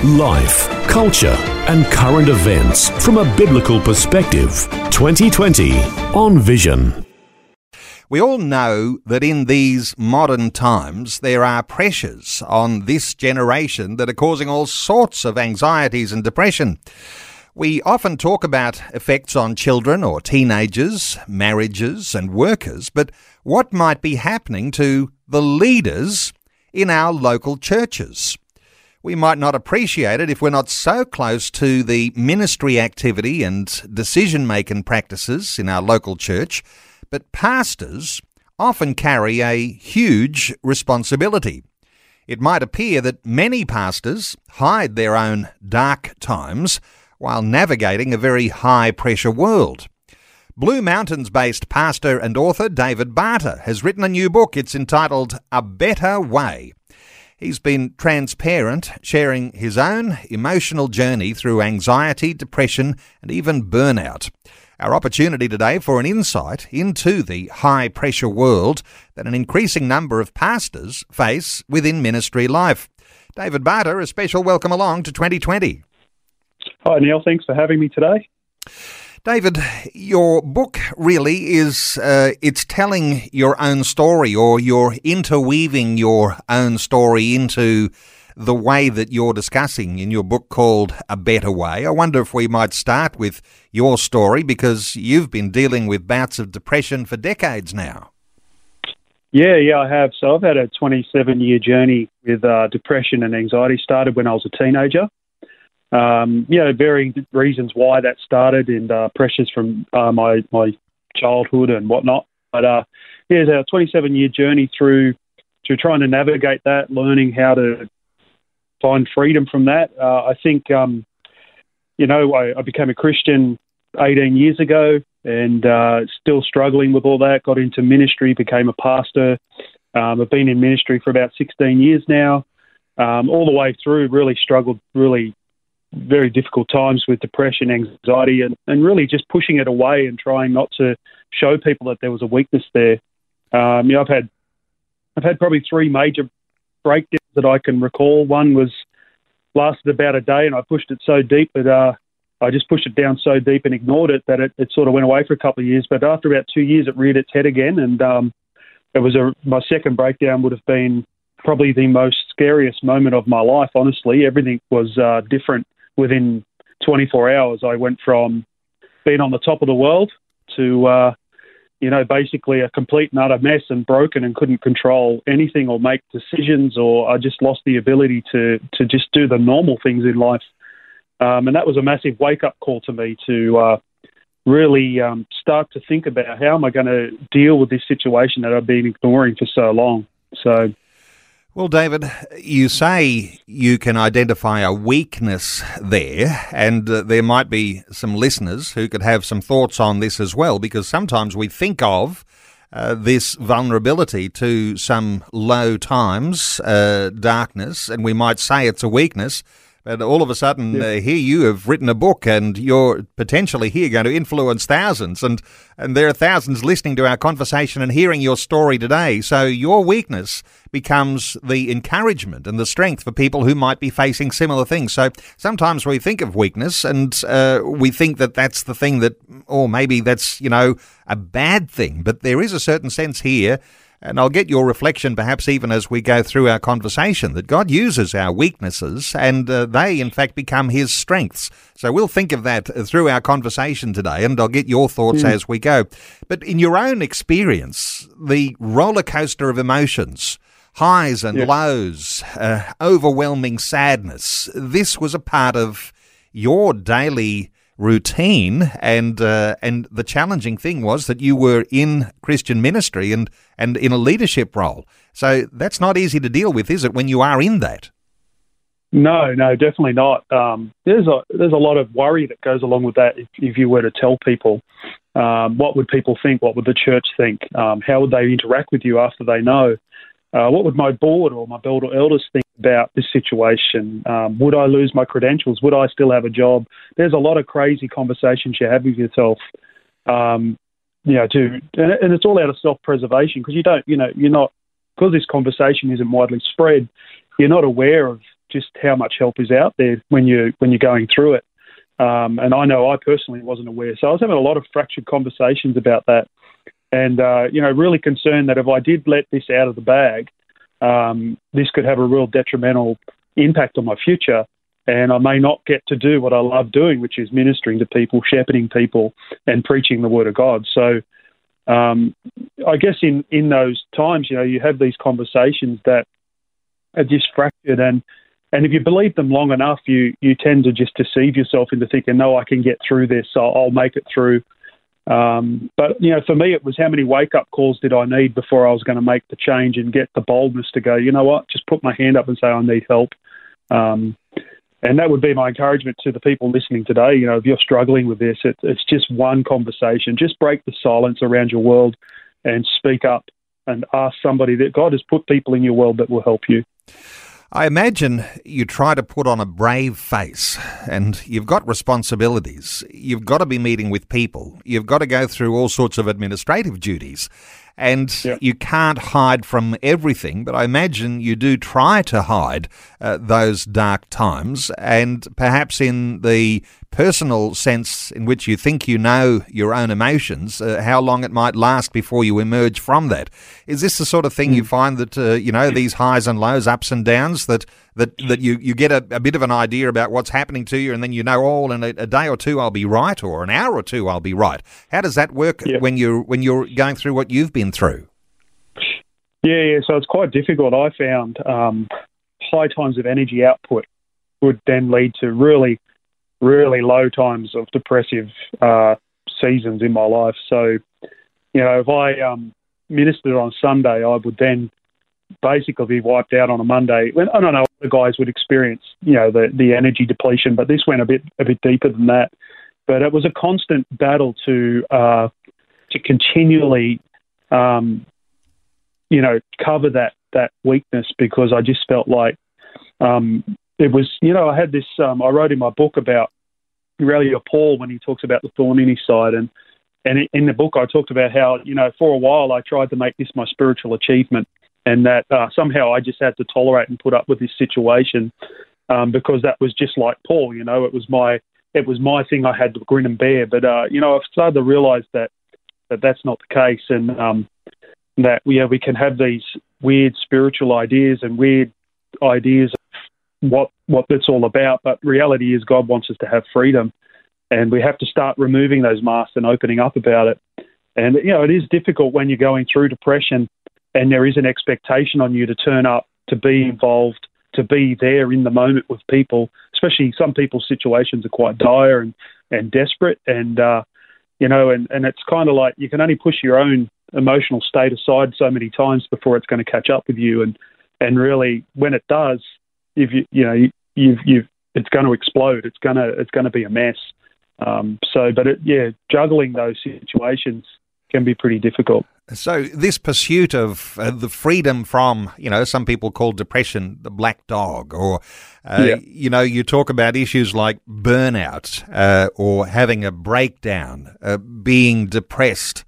Life, culture, and current events from a biblical perspective. 2020 on Vision. We all know that in these modern times there are pressures on this generation that are causing all sorts of anxieties and depression. We often talk about effects on children or teenagers, marriages, and workers, but what might be happening to the leaders in our local churches? We might not appreciate it if we're not so close to the ministry activity and decision making practices in our local church. But pastors often carry a huge responsibility. It might appear that many pastors hide their own dark times while navigating a very high pressure world. Blue Mountains based pastor and author David Barter has written a new book. It's entitled A Better Way He's been transparent, sharing his own emotional journey through anxiety, depression, and even burnout. Our opportunity today for an insight into the high pressure world that an increasing number of pastors face within ministry life. David Barter, a special welcome along to 2020. Hi, Neil. Thanks for having me today. David, your book really is uh, it's telling your own story or you're interweaving your own story into the way that you're discussing in your book called A Better Way. I wonder if we might start with your story because you've been dealing with bouts of depression for decades now. Yeah, yeah, I have. So I've had a 27 year journey with uh, depression and anxiety. Started when I was a teenager um, you know, varying reasons why that started and uh, pressures from uh, my my childhood and whatnot. But uh, here's our 27 year journey through through trying to navigate that, learning how to find freedom from that. Uh, I think, um, you know, I, I, became a Christian 18 years ago and uh, still struggling with all that. Got into ministry, became a pastor. Um, I've been in ministry for about 16 years now. Um, all the way through, really struggled really very difficult times with depression, anxiety, and, and really just pushing it away and trying not to show people that there was a weakness there. Um, you know, I've had I've had probably three major breakdowns that I can recall. One was lasted about a day, and I pushed it so deep that uh, I just pushed it down so deep and ignored it that it, it sort of went away for a couple of years. But after about two years, it reared its head again, and um, it was a my second breakdown would have been probably the most scariest moment of my life. Honestly, everything was uh, different within 24 hours, I went from being on the top of the world to, uh, you know, basically a complete and utter mess and broken and couldn't control anything or make decisions, or I just lost the ability to to just do the normal things in life. Um, and that was a massive wake up call to me to uh, really um, start to think about how am I going to deal with this situation that I've been ignoring for so long. So well, David, you say you can identify a weakness there, and uh, there might be some listeners who could have some thoughts on this as well, because sometimes we think of uh, this vulnerability to some low times, uh, darkness, and we might say it's a weakness, but all of a sudden, yeah. uh, here you have written a book, and you're potentially here going to influence thousands, and and there are thousands listening to our conversation and hearing your story today. So your weakness becomes the encouragement and the strength for people who might be facing similar things. So sometimes we think of weakness, and uh, we think that that's the thing that, or maybe that's you know a bad thing. But there is a certain sense here and I'll get your reflection perhaps even as we go through our conversation that God uses our weaknesses and uh, they, in fact, become His strengths. So we'll think of that through our conversation today, and I'll get your thoughts mm. as we go. But in your own experience, the roller coaster of emotions, highs and lows, uh, overwhelming sadness, this was a part of your daily routine and uh, and the challenging thing was that you were in Christian ministry and and in a leadership role. So that's not easy to deal with, is it? When you are in that. No, no, definitely not. Um, there's a there's a lot of worry that goes along with that. If, if you were to tell people, um, what would people think? What would the church think? Um, how would they interact with you after they know? Uh, what would my board or my board or elders think about this situation? Um, would I lose my credentials? Would I still have a job? There's a lot of crazy conversations you have with yourself. Um, you know, to and, it's all out of self-preservation because you don't, you know, you're not because this conversation isn't widely spread. You're not aware of just how much help is out there when you when you're going through it. Um, and I know I personally wasn't aware, so I was having a lot of fractured conversations about that, and uh, you know, really concerned that if I did let this out of the bag, um, this could have a real detrimental impact on my future, and I may not get to do what I love doing, which is ministering to people, shepherding people, and preaching the word of God. So. Um, I guess in, in those times, you know, you have these conversations that are just fractured and and if you believe them long enough, you you tend to just deceive yourself into thinking, no, I can get through this. I'll, I'll make it through. Um, but you know, for me, it was how many wake up calls did I need before I was going to make the change and get the boldness to go. You know what? Just put my hand up and say I need help. Um, and that would be my encouragement to the people listening today. You know, if you're struggling with this, it, it's just one conversation. Just break the silence around your world and speak up and ask somebody that God has put people in your world that will help you. I imagine you try to put on a brave face and you've got responsibilities. You've got to be meeting with people. You've got to go through all sorts of administrative duties. And you can't hide from everything, but I imagine you do try to hide uh, those dark times. And perhaps in the personal sense in which you think you know your own emotions, uh, how long it might last before you emerge from that. Is this the sort of thing you find that, uh, you know, these highs and lows, ups and downs, that, that, that you, you get a, a, bit of an idea about what's happening to you and then you know, oh, in a, a, day or two I'll be right or an hour or two I'll be right. How does that work yeah. when, you're, when you're going through what you've been through? Yeah, yeah, so it's quite difficult. I found um, high times of energy output would then lead to really really low times of depressive uh, seasons in my life. So, you know, if I um, ministered on Sunday, I would then basically be wiped out on a Monday. When I don't know, the guys would experience, you know, the the energy depletion, but this went a bit a bit deeper than that. But it was a constant battle to uh, to continually, um, you know, cover that that weakness because I just felt like um, it was, you know, I had this. Um, I wrote in my book about Aurelio Paul when he talks about the thorn in his side, and and in the book I talked about how you know for a while I tried to make this my spiritual achievement, and that uh, somehow I just had to tolerate and put up with this situation um, because that was just like Paul. You know, it was my it was my thing. I had to grin and bear. But uh, you know, I've started to realise that that that's not the case, and um, that yeah, we can have these weird spiritual ideas and weird ideas what what that's all about. But reality is, God wants us to have freedom, and we have to start removing those masks and opening up about it. And you know, it is difficult when you're going through depression, and there is an expectation on you to turn up, to be involved, to be there in the moment with people. Especially some people's situations are quite dire and and desperate, and uh, you know, and and it's kind of like you can only push your own emotional state aside so many times before it's going to catch up with you and and really when it does if you you know you've you've it's going to explode. It's gonna it's going to be a mess. Um, so, but it, yeah, juggling those situations can be pretty difficult. So, this pursuit of uh, the freedom from, you know, some people call depression the black dog, or, uh, yeah. you know, you talk about issues like burnout uh, or having a breakdown, uh, being depressed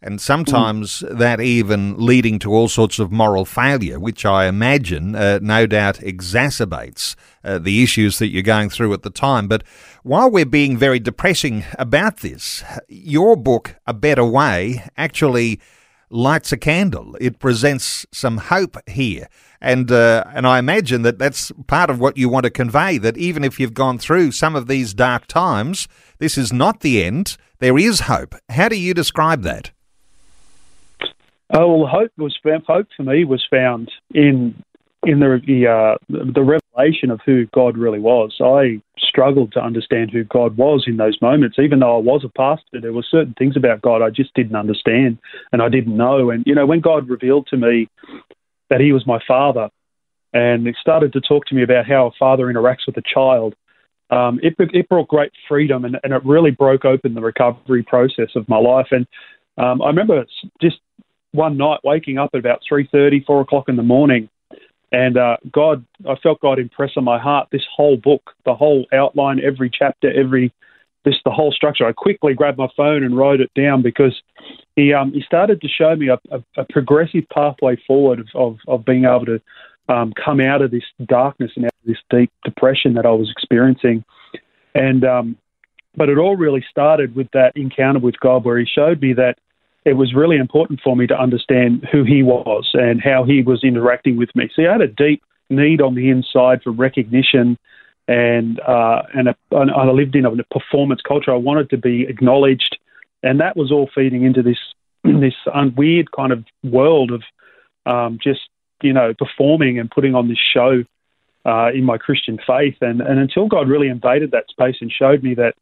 and sometimes mm. that even leading to all sorts of moral failure, which I imagine uh, no doubt exacerbates uh, the issues that you're going through at the time. But while we're being very depressing about this, your book, A Better Way, actually lights a candle. It presents some hope here. And, uh, and I imagine that that's part of what you want to convey, that even if you've gone through some of these dark times, this is not the end. There is hope. How do you describe that? Oh well, hope was hope for me was found in in the the, uh, the revelation of who God really was. I struggled to understand who God was in those moments, even though I was a pastor. There were certain things about God I just didn't understand and I didn't know. And you know, when God revealed to me that He was my Father, and he started to talk to me about how a father interacts with a child. Um, it, it brought great freedom, and, and it really broke open the recovery process of my life. And um, I remember just one night waking up at about three thirty, four o'clock in the morning, and uh, God, I felt God impress on my heart this whole book, the whole outline, every chapter, every this the whole structure. I quickly grabbed my phone and wrote it down because he um, he started to show me a, a, a progressive pathway forward of, of, of being able to um, come out of this darkness and out of this deep depression that I was experiencing. And um, but it all really started with that encounter with God, where He showed me that it was really important for me to understand who He was and how He was interacting with me. So I had a deep need on the inside for recognition and uh, and, a, and I lived in a performance culture. I wanted to be acknowledged, and that was all feeding into this this weird kind of world of um, just you know performing and putting on this show uh, in my Christian faith. And and until God really invaded that space and showed me that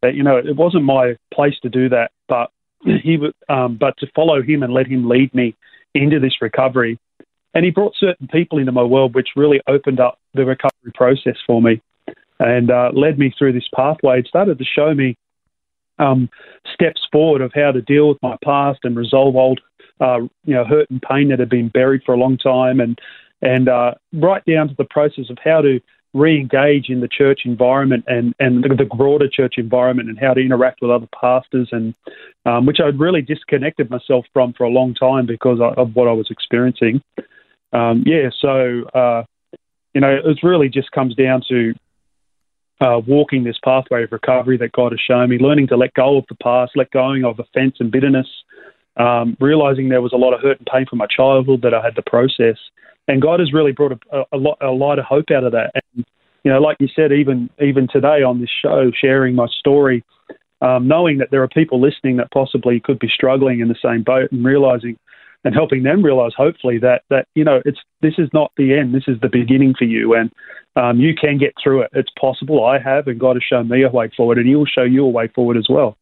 that you know it wasn't my place to do that, but he um, but to follow Him and let Him lead me into this recovery. And he brought certain people into my world, which really opened up the recovery process for me and uh, led me through this pathway. It started to show me um, steps forward of how to deal with my past and resolve old, uh, you know, hurt and pain that had been buried for a long time, and and uh, right down to the process of how to re-engage in the church environment and and the, broader church environment and how to interact with other pastors and um, which I'd really disconnected myself from for a long time because of what I was experiencing. Um, yeah, so uh, you know, it really just comes down to uh, walking this pathway of recovery that God has shown me, learning to let go of the past, let going of offence and bitterness, um, realizing there was a lot of hurt and pain from my childhood that I had to process. And God has really brought a, a, lot, a lot of hope out of that. And, you know, like you said, even even today on this show, sharing my story, um, knowing that there are people listening that possibly could be struggling in the same boat and realizing and helping them realize hopefully that that you know it's this is not the end. This is the beginning for you. And um, you can get through it. It's possible. I have and god has shown me a way forward and he will show you a way forward as well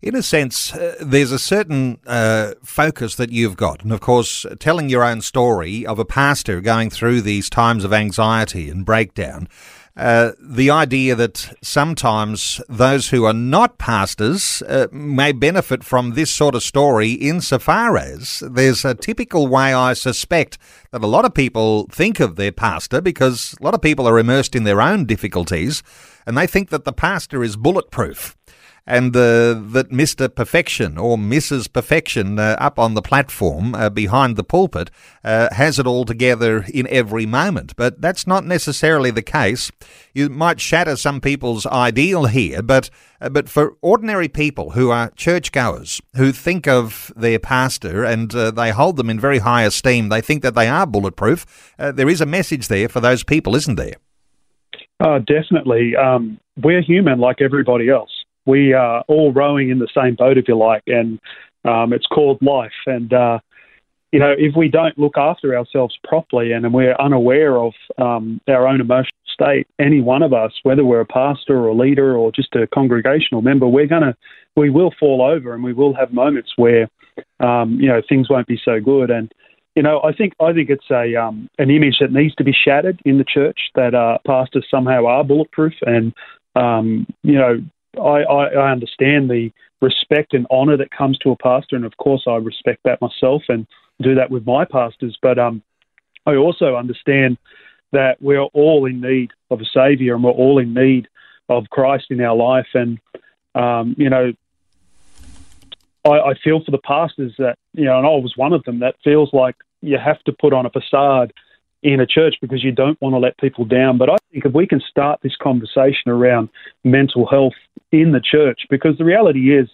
in a sense, uh, there's a certain uh, focus that you've got. And of course, telling your own story of a pastor going through these times of anxiety and breakdown uh, the idea that sometimes those who are not pastors uh, may benefit from this sort of story insofar as there's a typical way I suspect that a lot of people think of their pastor because a lot of people are immersed in their own difficulties and they think that the pastor is bulletproof and uh, that Mr. Perfection or Mrs. Perfection uh, up on the platform uh, behind the pulpit uh, has it all together in every moment. But that's not necessarily the case. You might shatter some people's ideal here, but uh, but for ordinary people who are churchgoers who think of their pastor and uh, they hold them in very high esteem, they think that they are bulletproof. there is a message there for those people, isn't there? Oh, definitely. Um, we're human like everybody else we are all rowing in the same boat, if you like, and um, it's called life. And uh, you know, if we don't look after ourselves properly and we're unaware of um, our own emotional state, any one of us, whether we're a pastor or a leader or just a congregational member, we're gonna, we will fall over and we will have moments where, um, you know, things won't be so good. And you know, I think I think it's a um, an image that needs to be shattered in the church that uh, pastors somehow are bulletproof, and um, you know, I, I, I understand the respect and honour that comes to a pastor, and of course I respect that myself and do that with my pastors. But um, I also understand that we're all in need of a saviour, and we're all in need of Christ in our life. And um, you know, I, I feel for the pastors that you know, and I was one of them that feels like you have to put on a facade in a church because you don't want to let people down. But I think if we can start this conversation around mental health in the church, because the reality is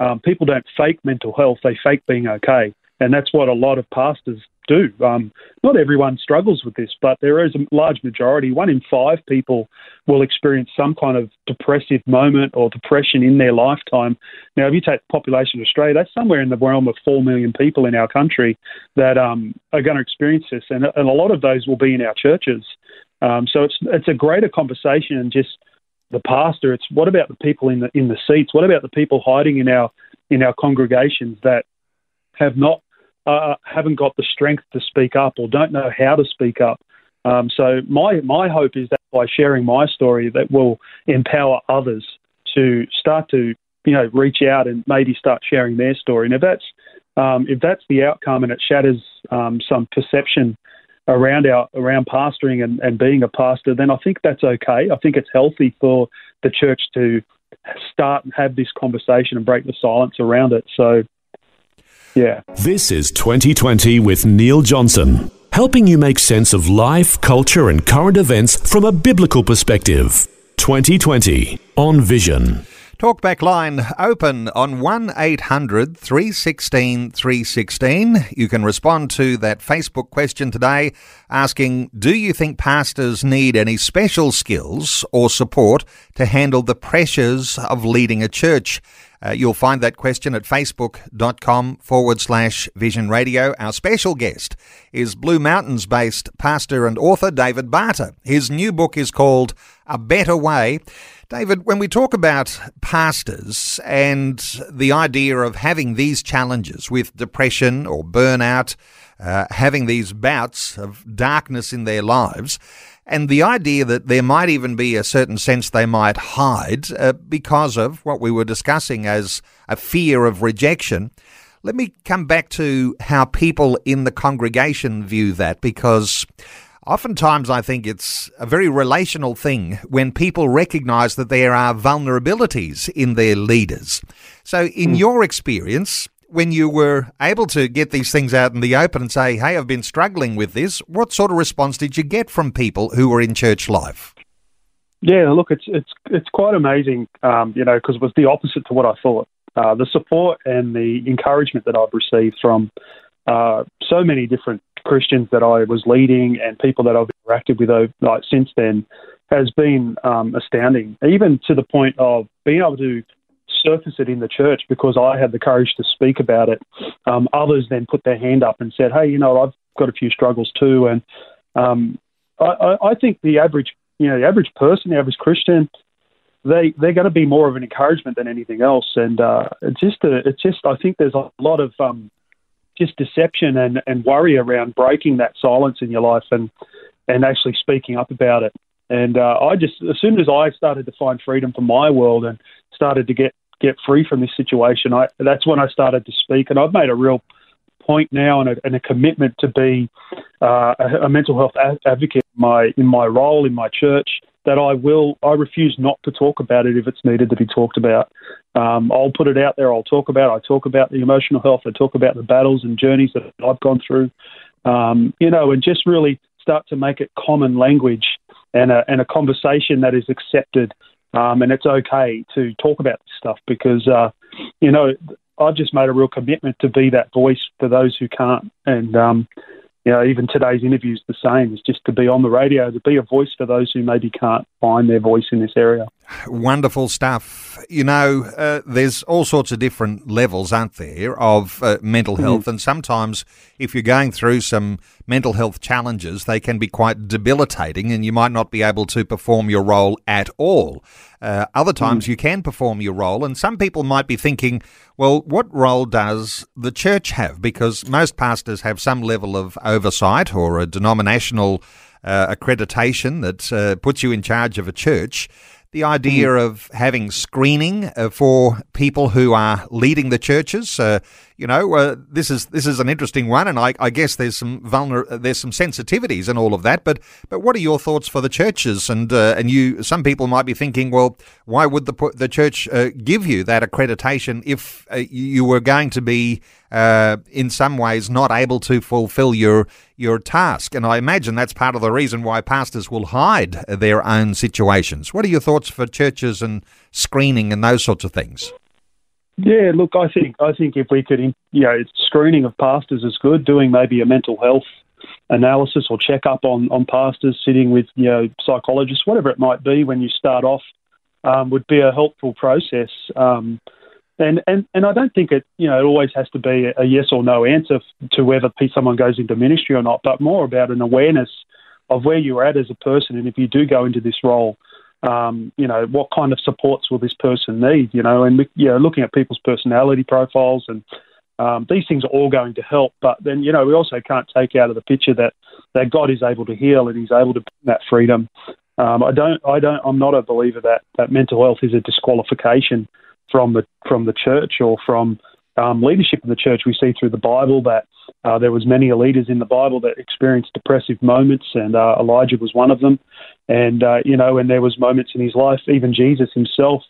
um, people don't fake mental health, they fake being okay. And that's what a lot of pastors do. Um, not everyone struggles with this, but there is a large majority. One in five people will experience some kind of depressive moment or depression in their lifetime. Now, if you take the population of Australia, that's somewhere in the realm of 4 million people in our country that um, are going to experience this. And, and, a lot of those will be in our churches. Um, so it's, it's a greater conversation and just the pastor. It's what about the people in the in the seats? What about the people hiding in our in our congregations that have not uh, haven't got the strength to speak up or don't know how to speak up. Um, so my my hope is that by sharing my story, that will empower others to start to you know reach out and maybe start sharing their story. And if that's um, if that's the outcome and it shatters um, some perception around our around pastoring and, and being a pastor, then I think that's okay. I think it's healthy for the church to start and have this conversation and break the silence around it. So, yeah. This is 2020 with Neil Johnson, helping you make sense of life, culture, and current events from a biblical perspective. 2020 on Vision. Talkback line open on 1 800 316 316. You can respond to that Facebook question today asking Do you think pastors need any special skills or support to handle the pressures of leading a church? Uh, you'll find that question at facebook.com forward slash vision radio. Our special guest is Blue Mountains based pastor and author David Barter. His new book is called A Better Way. David, when we talk about pastors and the idea of having these challenges with depression or burnout, uh, having these bouts of darkness in their lives, and the idea that there might even be a certain sense they might hide uh, because of what we were discussing as a fear of rejection. Let me come back to how people in the congregation view that because Oftentimes, I think it's a very relational thing when people recognize that there are vulnerabilities in their leaders. So, in mm. your experience, when you were able to get these things out in the open and say, hey, I've been struggling with this, what sort of response did you get from people who were in church life? Yeah, look, it's it's it's quite amazing, um, you know, because it was the opposite to what I thought. Uh, the support and the encouragement that I've received from uh, so many different Christians that I was leading and people that I've interacted with over, like, since then has been um, astounding, even to the point of being able to surface it in the church because I had the courage to speak about it. Um, others then put their hand up and said, "Hey, you know, I've got a few struggles too," and um, I, I, think the average, you know, the average person, the average Christian, they they're going to be more of an encouragement than anything else. And uh, it's just a, it's just I think there's a lot of um, just deception and, and worry around breaking that silence in your life and and actually speaking up about it. And uh, I just, as soon as I started to find freedom from my world and started to get get free from this situation, I that's when I started to speak. And I've made a real point now and a, and a commitment to be uh, a, a, mental health advocate in my in my role in my church that I will, I refuse not to talk about it if it's needed to be talked about. Um, I'll put it out there. I'll talk about. It. I talk about the emotional health. I talk about the battles and journeys that I've gone through. Um, you know, and just really start to make it common language and a, and a conversation that is accepted. Um, and it's okay to talk about this stuff because, uh, you know, I've just made a real commitment to be that voice for those who can't. And um, you know, even today's interview is the same. It's just to be on the radio, to be a voice for those who maybe can't find their voice in this area. Wonderful stuff. You know, uh, there's all sorts of different levels, aren't there, of uh, mental mm-hmm. health. And sometimes, if you're going through some mental health challenges, they can be quite debilitating and you might not be able to perform your role at all. Uh, other times, mm. you can perform your role. And some people might be thinking, well, what role does the church have? Because most pastors have some level of oversight or a denominational uh, accreditation that uh, puts you in charge of a church the idea mm. of having screening uh, for people who are leading the churches. Uh, you know, uh, this is this is an interesting one, and I, I guess there's some vulner- there's some sensitivities and all of that. But but what are your thoughts for the churches? And uh, and you, some people might be thinking, well, why would the the church uh, give you that accreditation if uh, you were going to be uh, in some ways not able to fulfill your your task? And I imagine that's part of the reason why pastors will hide their own situations. What are your thoughts for churches and screening and those sorts of things? Yeah, look, I think I think if we could, you know, screening of pastors is good. Doing maybe a mental health analysis or check up on on pastors, sitting with you know psychologists, whatever it might be, when you start off, um, would be a helpful process. Um, and, and and I don't think it you know it always has to be a yes or no answer to whether someone goes into ministry or not, but more about an awareness of where you're at as a person, and if you do go into this role, um, you know, what kind of supports will this person need, you know, and, you know, looking at people's personality profiles and Um, these things are all going to help, but then you know we also can't take out of the picture that that God is able to heal and He's able to bring that freedom. Um, I don't, I don't, I'm not a believer that that mental health is a disqualification from the from the church or from um, leadership in the church. We see through the Bible that uh, there was many leaders in the Bible that experienced depressive moments, and uh, Elijah was one of them. And uh, you know, and there was moments in his life, even Jesus himself,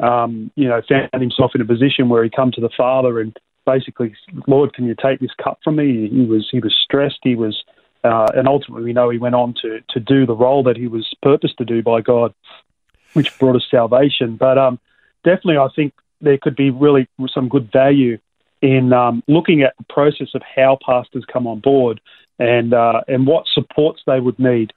um, you know, found himself in a position where he come to the Father and basically, Lord, can you take this cup from me? He was he was stressed. He was, uh, and ultimately, we know he went on to to do the role that he was purposed to do by God, which brought us salvation. But um, definitely, I think there could be really some good value in um, looking at the process of how pastors come on board and uh, and what supports they would need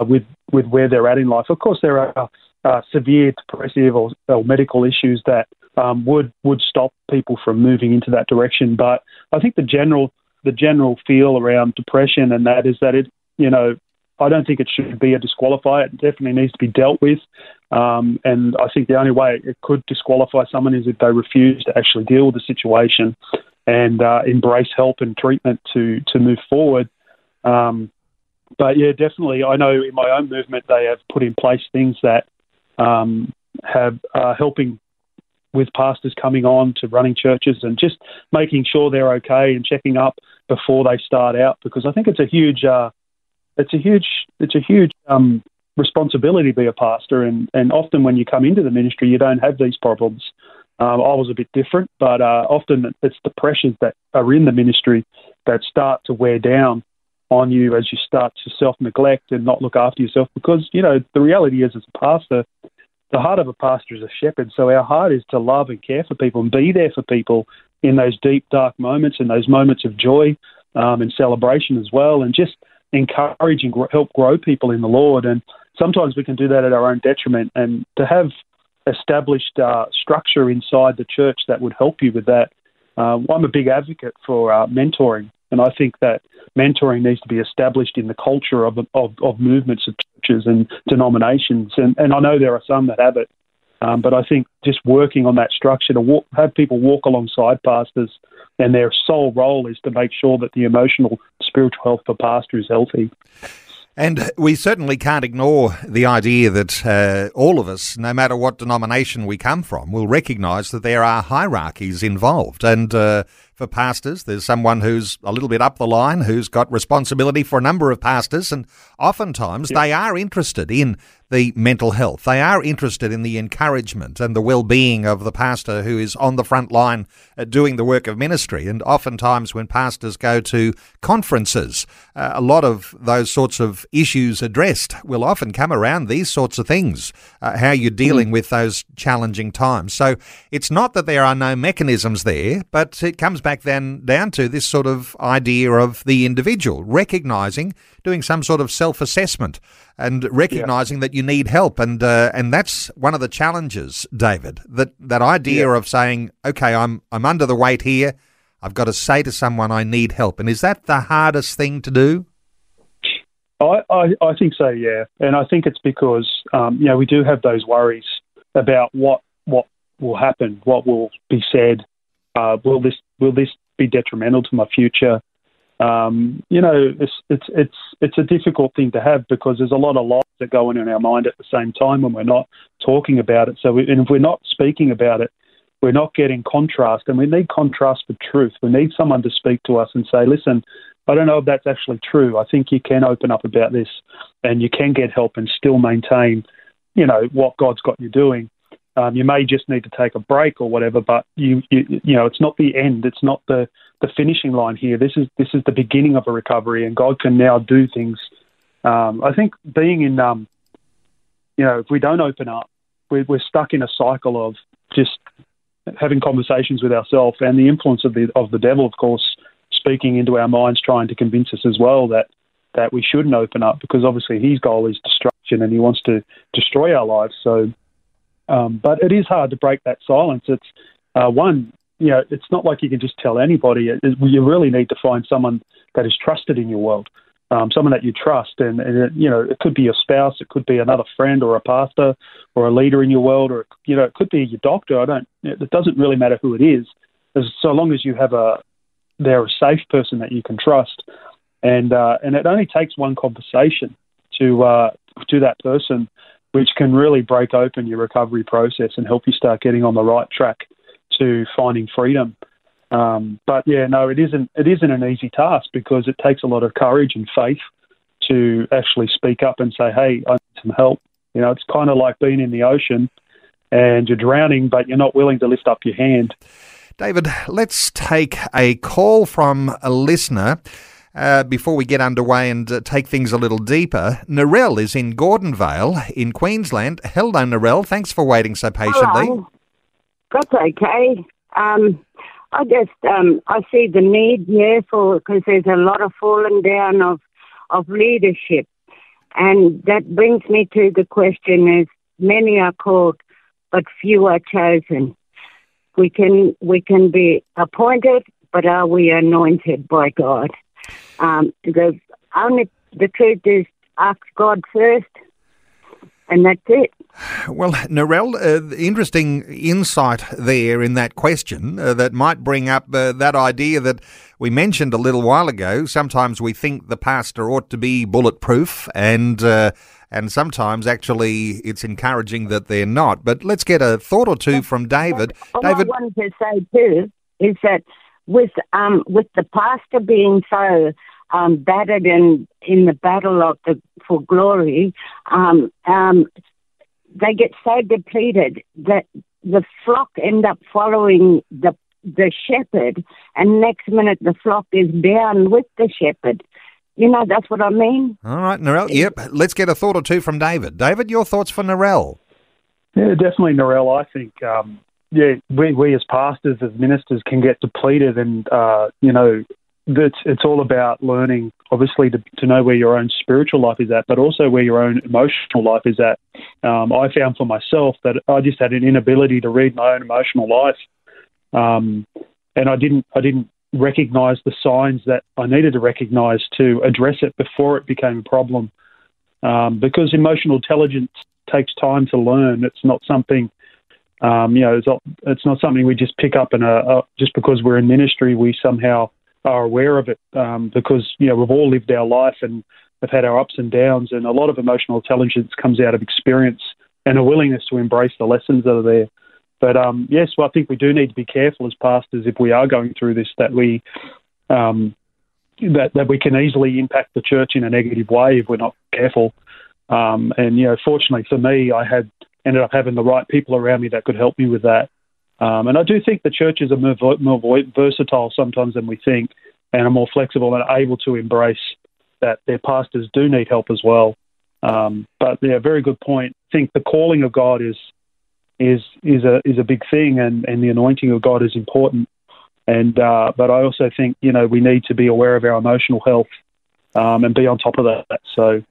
uh, with with where they're at in life. Of course, there are uh, severe depressive or, or, medical issues that um, would would stop people from moving into that direction. But I think the general the general feel around depression and that is that it you know I don't think it should be a disqualifier. It definitely needs to be dealt with. Um, and I think the only way it could disqualify someone is if they refuse to actually deal with the situation and uh, embrace help and treatment to to move forward. Um, but yeah, definitely, I know in my own movement they have put in place things that um, have uh, helping with pastors coming on to running churches and just making sure they're okay and checking up before they start out because I think it's a huge uh, it's a huge it's a huge um, responsibility to be a pastor, and and often when you come into the ministry, you don't have these problems. Um, I was a bit different, but uh, often it's the pressures that are in the ministry that start to wear down on you as you start to self neglect and not look after yourself. Because you know the reality is, as a pastor, the heart of a pastor is a shepherd. So our heart is to love and care for people and be there for people in those deep, dark moments and those moments of joy um, and celebration as well, and just encourage and help grow people in the Lord. And sometimes we can do that at our own detriment. And to have established uh, structure inside the church that would help you with that, uh, I'm a big advocate for uh, mentoring. And I think that mentoring needs to be established in the culture of, of, of movements of churches and denominations. And, and I know there are some that have it. Um, but I think just working on that structure to walk, have people walk alongside pastors and their sole role is to make sure that the emotional, spiritual health a pastor is healthy. And we certainly can't ignore the idea that uh, all of us, no matter what denomination we come from, will recognise that there are hierarchies involved. And uh, for pastors, there's someone who's a little bit up the line, who's got responsibility for a number of pastors, and oftentimes they are interested in the mental health. They are interested in the encouragement and the well-being of the pastor who is on the front line uh, doing the work of ministry. And oftentimes, when pastors go to conferences, uh, a lot of those sorts of issues addressed will often come around these sorts of things. Uh, how you're dealing mm. with those challenging times. So it's not that there are no mechanisms there, but it comes back then down to this sort of idea of the individual recognizing, doing some sort of self-assessment and recognizing yeah. that you need help. And uh, and that's one of the challenges, David. That that idea yeah. of saying, okay, I'm I'm under the weight here. I've got to say to someone I need help. And is that the hardest thing to do? I, I, I think so, yeah. And I think it's because um, you know we do have those worries about what what will happen, what will be said. Uh, will this will this be detrimental to my future? um, you know, it's it's it's it's a difficult thing to have because there's a lot of lies that go on in our mind at the same time when we're not talking about it. So, we, and if we're not speaking about it, we're not getting contrast, and we need contrast for truth. We need someone to speak to us and say, "Listen, I don't know if that's actually true. I think you can open up about this, and you can get help and still maintain, you know, what God's got you doing." Um, you may just need to take a break or whatever, but you, you you know it's not the end. It's not the the finishing line here. This is this is the beginning of a recovery, and God can now do things. Um, I think being in, um, you know, if we don't open up, we're, we're stuck in a cycle of just having conversations with ourselves and the influence of the of the devil, of course, speaking into our minds, trying to convince us as well that that we shouldn't open up because obviously his goal is destruction and he wants to destroy our lives. So, um, but it is hard to break that silence. It's uh, one you know, it's not like you can just tell anybody. It, it, you really need to find someone that is trusted in your world, um, someone that you trust. And, and it, you know, it could be your spouse, it could be another friend or a pastor or a leader in your world, or, you know, it could be your doctor. I don't, it doesn't really matter who it is. as so long as you have a they're a safe person that you can trust, and uh, and it only takes one conversation to uh, to that person, which can really break open your recovery process and help you start getting on the right track to finding freedom. Um, but yeah, no, it isn't. It isn't an easy task because it takes a lot of courage and faith to actually speak up and say, "Hey, I need some help." You know, it's kind of like being in the ocean and you're drowning, but you're not willing to lift up your hand. David, let's take a call from a listener. Uh, before we get underway and uh, take things a little deeper, Narelle is in Gordonvale in Queensland. Hello, Narelle. Thanks for waiting so patiently. Hello. That's okay. Um, I just um, I see the need here for because there's a lot of falling down of of leadership, and that brings me to the question: is many are called, but few are chosen. We can we can be appointed, but are we anointed by God? Um, the only the truth is ask God first, and that's it. Well, Narelle, uh, interesting insight there in that question uh, that might bring up uh, that idea that we mentioned a little while ago. Sometimes we think the pastor ought to be bulletproof, and uh, and sometimes actually it's encouraging that they're not. But let's get a thought or two from David. All David, I wanted to say too is that with um, with the pastor being so um, battered in in the battle of the for glory, um, um, they get so depleted that the flock end up following the the shepherd, and next minute the flock is down with the shepherd. You know, that's what I mean. all right, Narelle. Yep, let's get a thought or two from David. David, your thoughts for Narelle? Yeah, definitely, Narelle. I think, um, yeah, we, we as pastors, as ministers, can get depleted, and uh, you know, it's it's all about learning, obviously, to, to know where your own spiritual life is at, but also where your own emotional life is at. Um, I found for myself that I just had an inability to read my own emotional life, um, and I didn't I didn't recognize the signs that I needed to recognize to address it before it became a problem. Um, because emotional intelligence takes time to learn. It's not something, um, you know, it's not, it's not something we just pick up and uh, uh, just because we're in ministry, we somehow are aware of it. Um, because you know we've all lived our life and have had our ups and downs, and a lot of emotional intelligence comes out of experience and a willingness to embrace the lessons that are there. But um, yes, well, I think we do need to be careful as pastors if we are going through this that we um, that that we can easily impact the church in a negative way if we're not careful. Um, and you know, fortunately for me, I had ended up having the right people around me that could help me with that. Um, and I do think the churches are more, more versatile sometimes than we think, and are more flexible and are able to embrace that their pastors do need help as well. Um, but yeah, very good point. I think the calling of God is is is a is a big thing, and, and the anointing of God is important. And uh, but I also think you know we need to be aware of our emotional health um, and be on top of that. So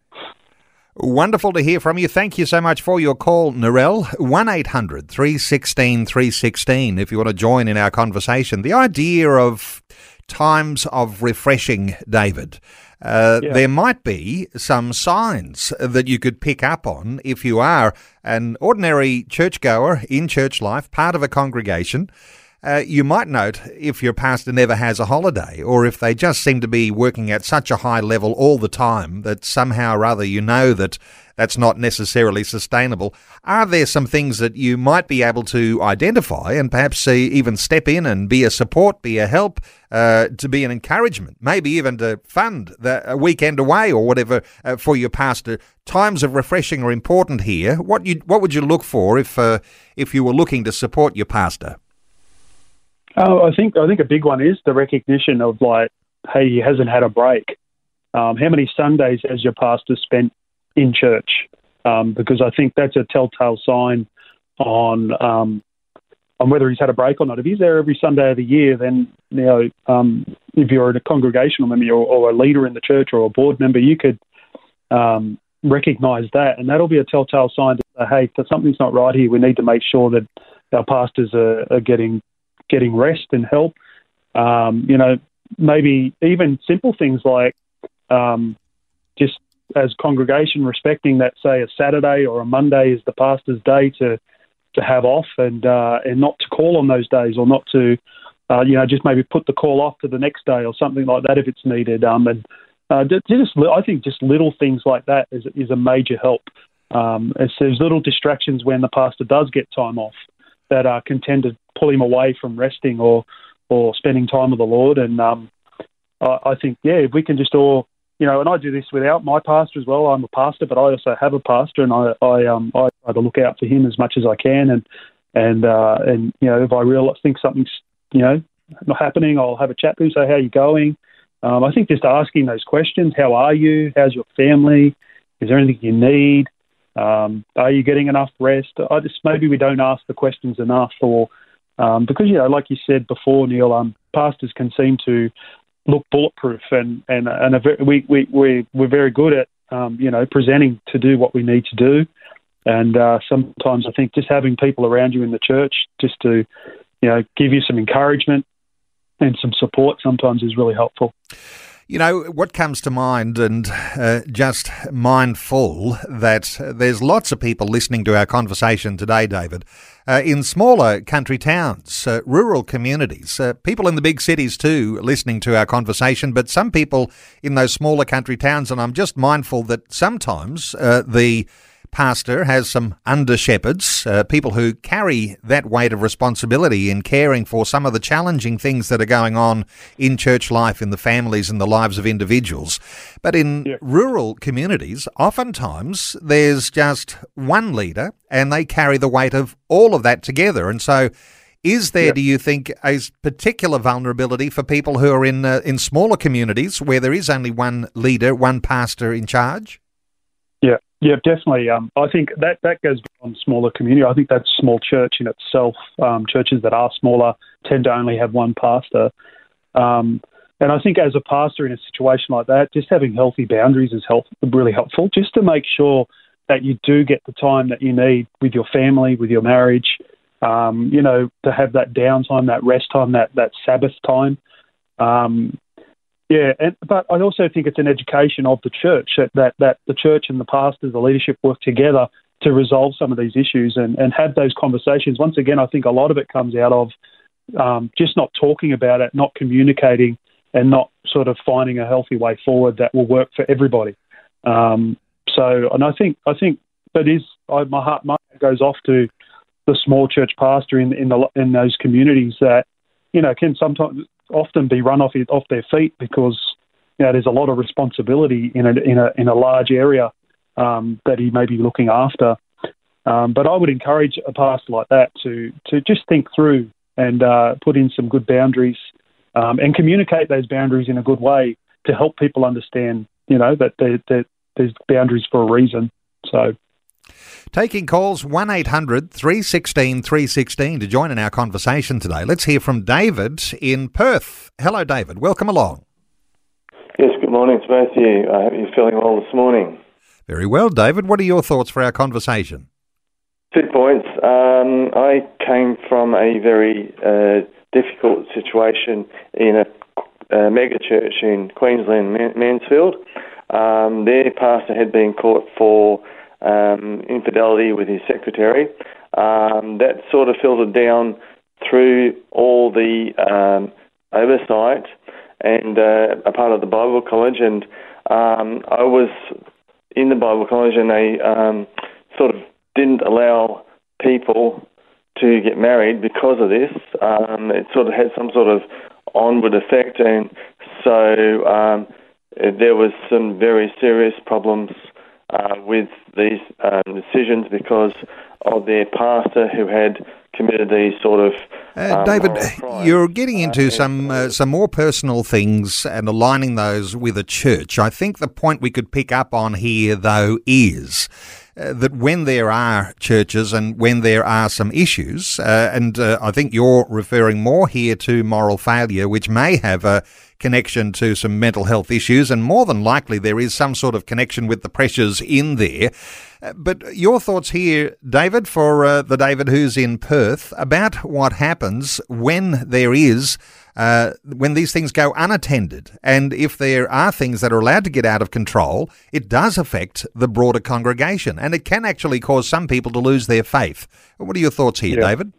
Wonderful to hear from you. Thank you so much for your call, Narelle. 1 800 316 316 if you want to join in our conversation. The idea of times of refreshing, David. Uh, Yeah. There might be some signs that you could pick up on if you are an ordinary churchgoer in church life, part of a congregation. Uh, you might note if your pastor never has a holiday or if they just seem to be working at such a high level all the time that somehow or other you know that that's not necessarily sustainable. Are there some things that you might be able to identify and perhaps even step in and be a support, be a help, uh, to be an encouragement, maybe even to fund the, a weekend away or whatever uh, for your pastor? Times of refreshing are important here. What you what would you look for if uh, if you were looking to support your pastor? Oh, I think I think a big one is the recognition of like, hey, he hasn't had a break. Um, how many Sundays has your pastor spent in church? Um, because I think that's a telltale sign on um, on whether he's had a break or not. If he's there every Sunday of the year, then you know um, if you're a congregational member or, or a leader in the church or a board member, you could um, recognise that, and that'll be a telltale sign to say, hey, something's not right here, we need to make sure that our pastors are, are getting getting rest and help. Um, you know, maybe even simple things like um, just as congregation respecting that, say, a Saturday or a Monday is the pastor's day to to have off and uh, and not to call on those days or not to uh, you know, just maybe put the call off to the next day or something like that if it's needed. Um, and uh, just, I think just little things like that is, is a major help. Um, there's little distractions when the pastor does get time off that uh, can tend to pull him away from resting or or spending time with the Lord. And um, I, I think, yeah, if we can just all, you know, and I do this without my pastor as well. I'm a pastor, but I also have a pastor, and I I um I try to look out for him as much as I can. And and uh, and you know, if I realize think something's you know not happening, I'll have a chat with him, say how are you going. Um, I think just asking those questions: How are you? How's your family? Is there anything you need? Um, are you getting enough rest? I just maybe we don't ask the questions enough, or um, because you know, like you said before, Neil, um, pastors can seem to look bulletproof, and and and we we we we're very good at um, you know presenting to do what we need to do, and uh, sometimes I think just having people around you in the church just to you know give you some encouragement and some support sometimes is really helpful. You know, what comes to mind, and uh, just mindful that there's lots of people listening to our conversation today, David, uh, in smaller country towns, uh, rural communities, uh, people in the big cities too listening to our conversation, but some people in those smaller country towns, and I'm just mindful that sometimes uh, the pastor has some under shepherds, uh, people who carry that weight of responsibility in caring for some of the challenging things that are going on in church life, in the families and the lives of individuals. But in yeah. rural communities, oftentimes there's just one leader and they carry the weight of all of that together. And so, is there, do you think, a particular vulnerability for people who are in uh, in smaller communities where there is only one leader, one pastor in charge? Yeah, yeah, definitely. Um, I think that that goes on smaller community. I think that's small church in itself. Um, churches that are smaller tend to only have one pastor. Um, and I think as a pastor in a situation like that, just having healthy boundaries is help, really helpful, just to make sure that you do get the time that you need with your family, with your marriage, um, you know, to have that downtime, that rest time, that, that Sabbath time. Um, yeah, and, but I also think it's an education of the church that, that, that the church and the pastors, the leadership work together to resolve some of these issues and, and have those conversations. Once again, I think a lot of it comes out of um, just not talking about it, not communicating, and not sort of finding a healthy way forward that will work for everybody. Um, so, and I think I think that is I, my heart my heart goes off to the small church pastor in in the in those communities that you know can sometimes often be run off off their feet because you know there's a lot of responsibility in a in a in a large area um, that he may be looking after. Um, but I would encourage a pastor like that to to just think through and uh, put in some good boundaries um, and communicate those boundaries in a good way to help people understand, you know, that, that there's boundaries for a reason. So Taking calls 1 800 316 316 to join in our conversation today. Let's hear from David in Perth. Hello, David. Welcome along. Yes, good morning to both of you. I hope you're feeling well this morning. Very well, David. What are your thoughts for our conversation? Two points. Um, I came from a very uh, difficult situation in a, a mega church in Queensland, Mansfield. Um, their pastor had been caught for um, infidelity with his secretary. Um, that sort of filtered down through all the um, oversight and uh, a part of the Bible College. And um, I was in the Bible College, and they um, sort of didn't allow people to get married because of this. Um, it sort of had some sort of onward effect, and so there was some very serious problems uh, with these um, decisions because of their pastor who had committed these sort of. Uh, um, David, you're getting into uh, some uh, some more personal things and aligning those with a church. I think the point we could pick up on here, though, is. Uh, that when there are churches and when there are some issues, uh, and uh, I think you're referring more here to moral failure, which may have a connection to some mental health issues, and more than likely there is some sort of connection with the pressures in there. Uh, but your thoughts here, David, for uh, the David who's in Perth, about what happens when there is. Uh, when these things go unattended, and if there are things that are allowed to get out of control, it does affect the broader congregation, and it can actually cause some people to lose their faith. What are your thoughts here, yeah. David?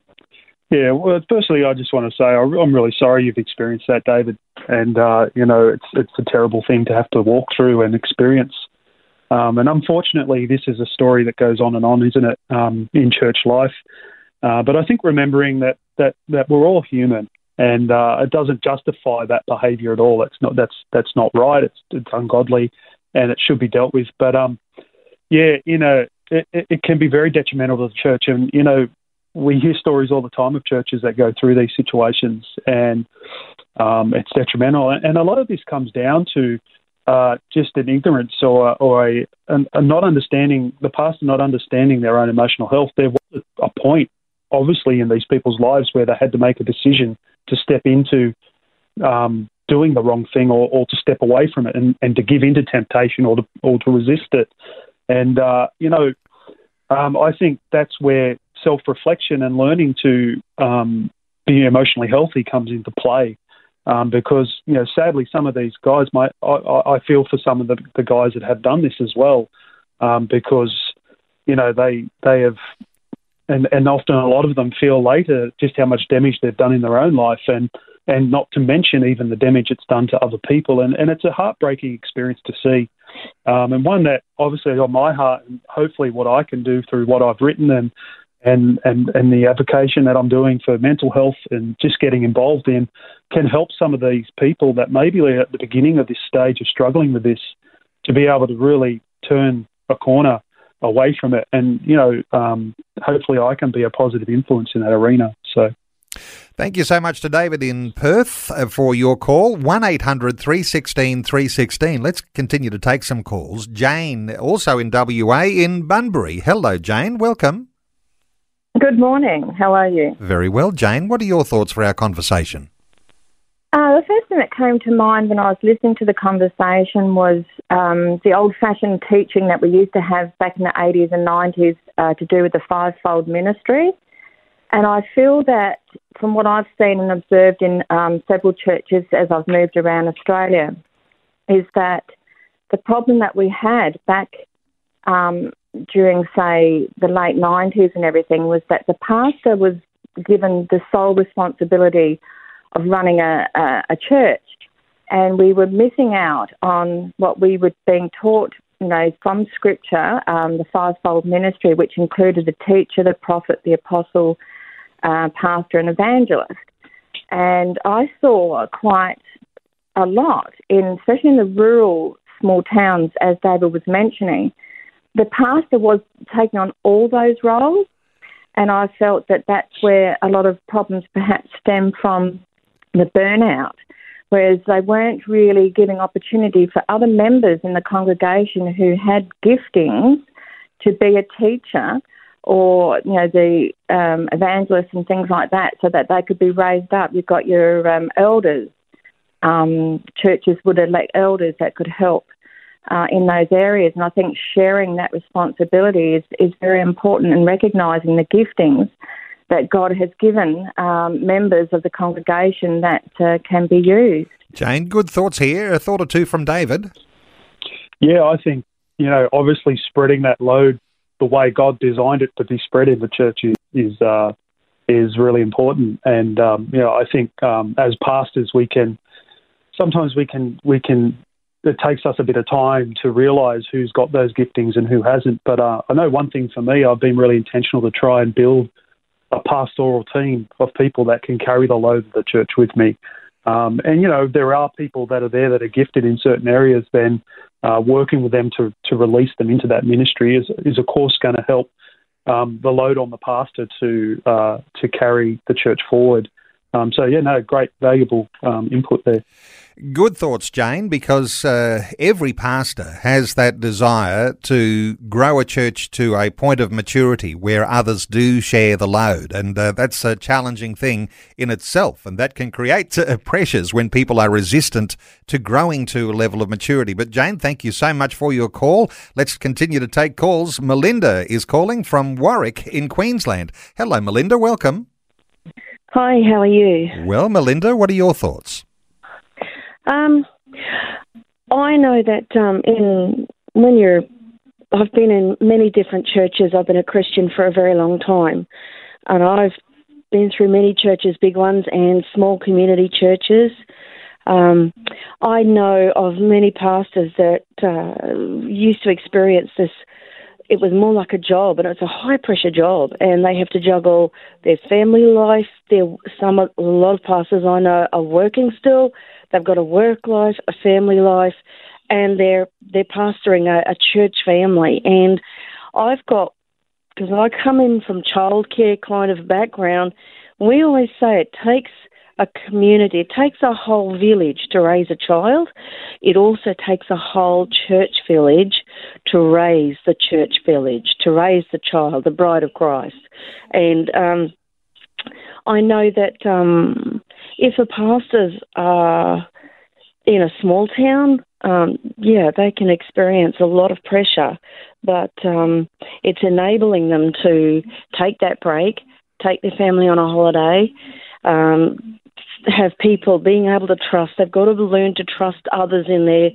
Yeah, well, firstly, I just want to say I'm really sorry you've experienced that, David. And uh, you know, it's it's a terrible thing to have to walk through and experience. Um, and unfortunately, this is a story that goes on and on, isn't it, um, in church life? Uh, but I think remembering that that that we're all human, and uh, it doesn't justify that behaviour at all. That's not that's that's not right. It's it's ungodly, and it should be dealt with. But um, yeah, you know, it, it can be very detrimental to the church, and you know, we hear stories all the time of churches that go through these situations, and um, it's detrimental. And a lot of this comes down to uh, just an ignorance or or a, a, not understanding the pastor not understanding their own emotional health. There was a point, obviously, in these people's lives where they had to make a decision to step into um, doing the wrong thing or, or to step away from it and, and to give into temptation or to or to resist it. And uh, you know, um, I think that's where self reflection and learning to um, be emotionally healthy comes into play. Um, because you know, sadly, some of these guys, might, I, I feel for some of the, the guys that have done this as well, um, because you know they they have, and and often a lot of them feel later just how much damage they've done in their own life, and and not to mention even the damage it's done to other people, and and it's a heartbreaking experience to see, um, and one that obviously on my heart, and hopefully what I can do through what I've written and and, and, and the advocacy that I'm doing for mental health and just getting involved in can help some of these people that maybe are at the beginning of this stage of struggling with this to be able to really turn a corner away from it. And, you know, um, hopefully I can be a positive influence in that arena. So. Thank you so much to David in Perth uh, for your call. 1 800 316 316. Let's continue to take some calls. Jane, also in WA, in Bunbury. Hello, Jane. Welcome. Good morning. How are you? Very well, Jane. What are your thoughts for our conversation? Uh, the first thing that came to mind when I was listening to the conversation was um, the old fashioned teaching that we used to have back in the 80s and 90s uh, to do with the fivefold ministry. And I feel that from what I've seen and observed in um, several churches as I've moved around Australia, is that the problem that we had back um, during, say, the late 90s and everything was that the pastor was given the sole responsibility of running a, a, a church. And we were missing out on what we were being taught, you know, from Scripture, um, the fivefold ministry, which included the teacher, the prophet, the apostle, uh, pastor, and evangelist. And I saw quite a lot, in especially in the rural small towns, as David was mentioning, the pastor was taking on all those roles, and I felt that that's where a lot of problems perhaps stem from the burnout, whereas they weren't really giving opportunity for other members in the congregation who had giftings to be a teacher or you know the um, and things like that, so that they could be raised up. You've got your um, elders. Um, churches would elect elders that could help uh, in those areas. And I think sharing that responsibility is, is very important and recognising the giftings that God has given um, members of the congregation that uh, can be used. Jane, good thoughts here. A thought or two from David. Yeah, I think, you know, obviously spreading that load the way God designed it to be spread in the church is, is, uh, is really important. And, um, you know, I think um, as pastors, we can sometimes we can we can it takes us a bit of time to realise who's got those giftings and who hasn't. But uh, I know one thing for me, I've been really intentional to try and build a pastoral team of people that can carry the load of the church with me. Um, and you know, there are people that are there that are gifted in certain areas. Then uh, working with them to to release them into that ministry is is of course going to help um, the load on the pastor to uh, to carry the church forward. Um, so yeah, no, great, valuable um, input there. Good thoughts, Jane, because uh, every pastor has that desire to grow a church to a point of maturity where others do share the load. And uh, that's a challenging thing in itself. And that can create uh, pressures when people are resistant to growing to a level of maturity. But, Jane, thank you so much for your call. Let's continue to take calls. Melinda is calling from Warwick in Queensland. Hello, Melinda. Welcome. Hi, how are you? Well, Melinda, what are your thoughts? Um, I know that um, in when you're, I've been in many different churches. I've been a Christian for a very long time, and I've been through many churches, big ones and small community churches. Um, I know of many pastors that uh, used to experience this. It was more like a job, and it's a high pressure job, and they have to juggle their family life. Their some a lot of pastors I know are working still. They've got a work life, a family life, and they're they're pastoring a, a church family. And I've got because I come in from childcare kind of background. We always say it takes a community. It takes a whole village to raise a child. It also takes a whole church village to raise the church village, to raise the child, the bride of Christ. And um, I know that um, if the pastors are in a small town, um, yeah, they can experience a lot of pressure, but um, it's enabling them to take that break, take their family on a holiday, um, have people being able to trust. They've got to learn to trust others in their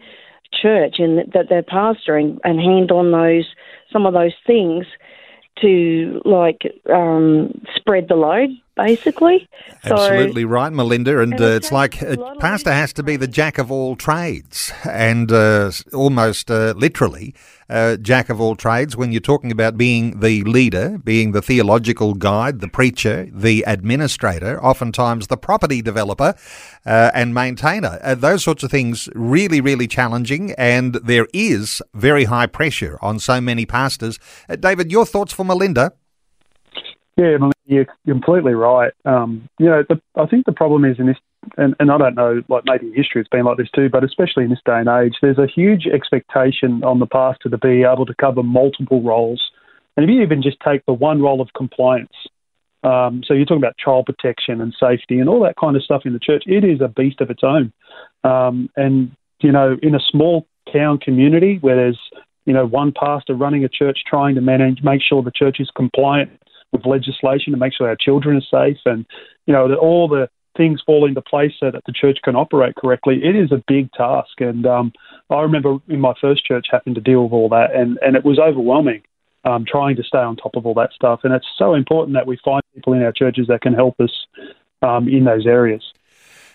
church and that they're pastoring and hand on those some of those things to like um, spread the load, basically. Absolutely so, right, Melinda. And, and uh, it's like a pastor has to be the jack of all trades, and uh, almost uh, literally uh, jack of all trades when you're talking about being the leader, being the theological guide, the preacher, the administrator, oftentimes the property developer uh, and maintainer. Uh, those sorts of things really, really challenging, and there is very high pressure on so many pastors. Uh, David, your thoughts for Melinda? Yeah, you're completely right. Um, you know, the, I think the problem is in this and, and I don't know, like maybe history it's been like this too, but especially in this day and age, there's a huge expectation on the pastor to be able to cover multiple roles. And if you even just take the one role of compliance, um, so you're talking about child protection and safety and all that kind of stuff in the church, it is a beast of its own. Um, and, you know, in a small town community where there's, you know, one pastor running a church trying to manage, make sure the church is compliant with legislation to make sure our children are safe and, you know, that all the things fall into place so that the church can operate correctly, it is a big task. And um, I remember in my first church having to deal with all that, and, and it was overwhelming um, trying to stay on top of all that stuff. And it's so important that we find people in our churches that can help us um, in those areas.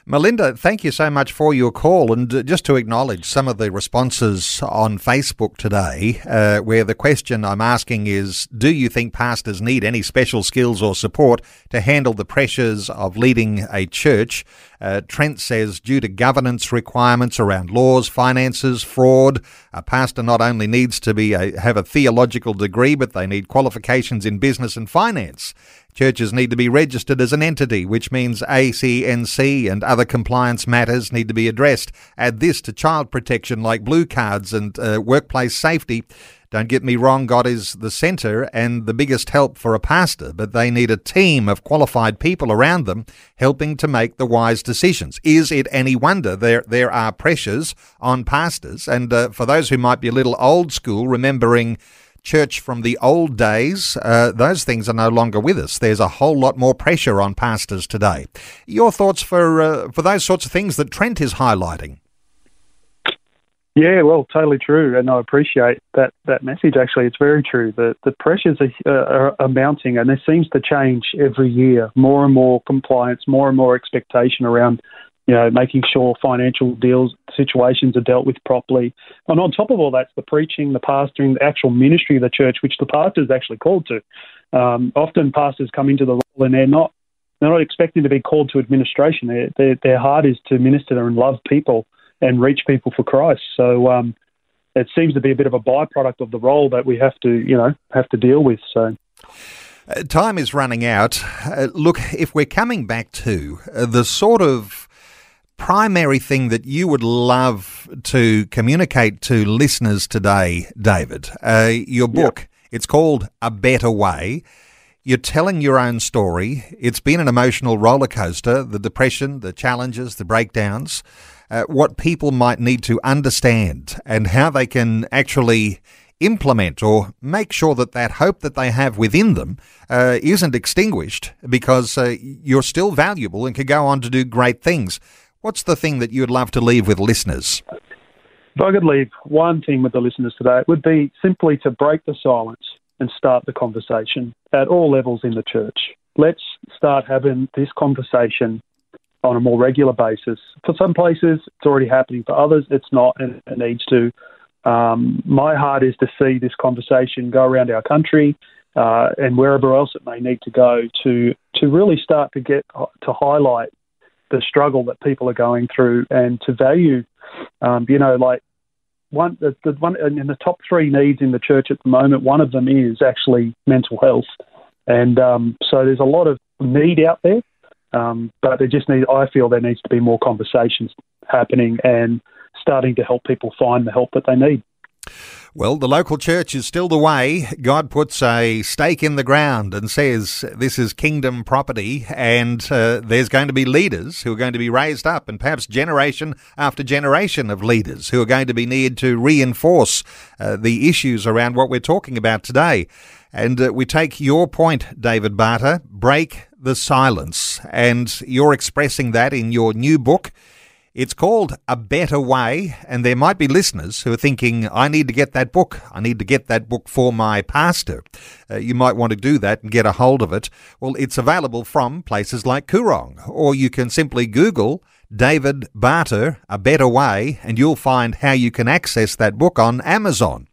Melinda, thank you so much for your call. And uh, just to acknowledge some of the responses on Facebook today, uh, where the question I'm asking is Do you think pastors need any special skills or support to handle the pressures of leading a church? Uh, Trent says, due to governance requirements around laws, finances, fraud, a pastor not only needs to be a, have a theological degree, but they need qualifications in business and finance. Churches need to be registered as an entity, which means ACNC and other compliance matters need to be addressed. Add this to child protection like blue cards and uh, workplace safety. Don't get me wrong, God is the centre and the biggest help for a pastor, but they need a team of qualified people around them helping to make the wise decisions. Is it any wonder there, there are pressures on pastors? And uh, for those who might be a little old school, remembering church from the old days, uh, those things are no longer with us. There's a whole lot more pressure on pastors today. Your thoughts for uh, for those sorts of things that Trent is highlighting? Yeah, well, totally true, and I appreciate that that message. Actually, it's very true. The the pressures are, uh, are mounting, and there seems to change every year. More and more compliance, more and more expectation around you know, making sure financial deals situations are dealt with properly. And on top of all that, the preaching, the pastoring, the actual ministry of the church, which the pastor is actually called to. Um, often pastors come into the role and they're not they're not expecting to be called to administration. Their their, their heart is to minister and love people and reach people for Christ. So um, it seems to be a bit of a byproduct of the role that we have to you know have to deal with. So. Uh, time is running out. Uh, look, if we're coming back to uh, the sort of primary thing that you would love to communicate to listeners today, David? Uh, your book, yep. it's called A Better Way. You're telling your own story. It's been an emotional roller coaster the depression, the challenges, the breakdowns, uh, what people might need to understand, and how they can actually implement or make sure that that hope that they have within them uh, isn't extinguished because uh, you're still valuable and can go on to do great things. What's the thing that you'd love to leave with listeners? If I could leave one thing with the listeners today, it would be simply to break the silence and start the conversation at all levels in the church. let's start having this conversation on a more regular basis. For some places, it's already happening. For others, it's not, and it needs to. Um, my heart is to see this conversation go around our country uh, and wherever else it may need to go to to really start to get to highlight the struggle that people are going through and to value, um, you know, like one the, the one in the top three needs in the church at the moment. One of them is actually mental health, and um, so there's a lot of need out there. Um, but there just need, I feel there needs to be more conversations happening and starting to help people find the help that they need. Well, the local church is still the way. God puts a stake in the ground and says this is kingdom property, and uh, there's going to be leaders who are going to be raised up, and perhaps generation after generation of leaders who are going to be needed to reinforce uh, the issues around what we're talking about today. And uh, we take your point, David Barter, break the silence, and you're expressing that in your new book. It's called A Better Way, and there might be listeners who are thinking, I need to get that book. I need to get that book for my pastor. Uh, you might want to do that and get a hold of it. Well, it's available from places like Koorong, or you can simply Google David Barter, A Better Way, and you'll find how you can access that book on Amazon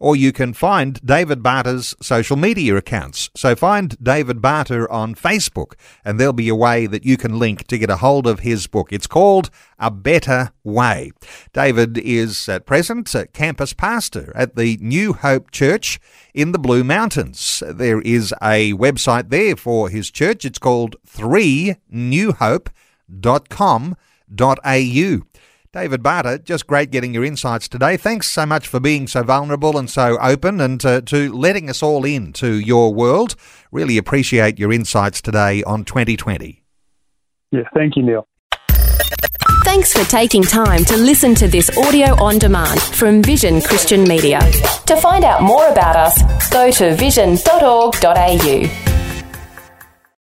or you can find David Barter's social media accounts. So find David Barter on Facebook, and there'll be a way that you can link to get a hold of his book. It's called A Better Way. David is at present a campus pastor at the New Hope Church in the Blue Mountains. There is a website there for his church. It's called 3newhope.com.au. David Barter, just great getting your insights today. Thanks so much for being so vulnerable and so open and uh, to letting us all in to your world. Really appreciate your insights today on 2020. Yeah, thank you, Neil. Thanks for taking time to listen to this audio on demand from Vision Christian Media. To find out more about us, go to vision.org.au.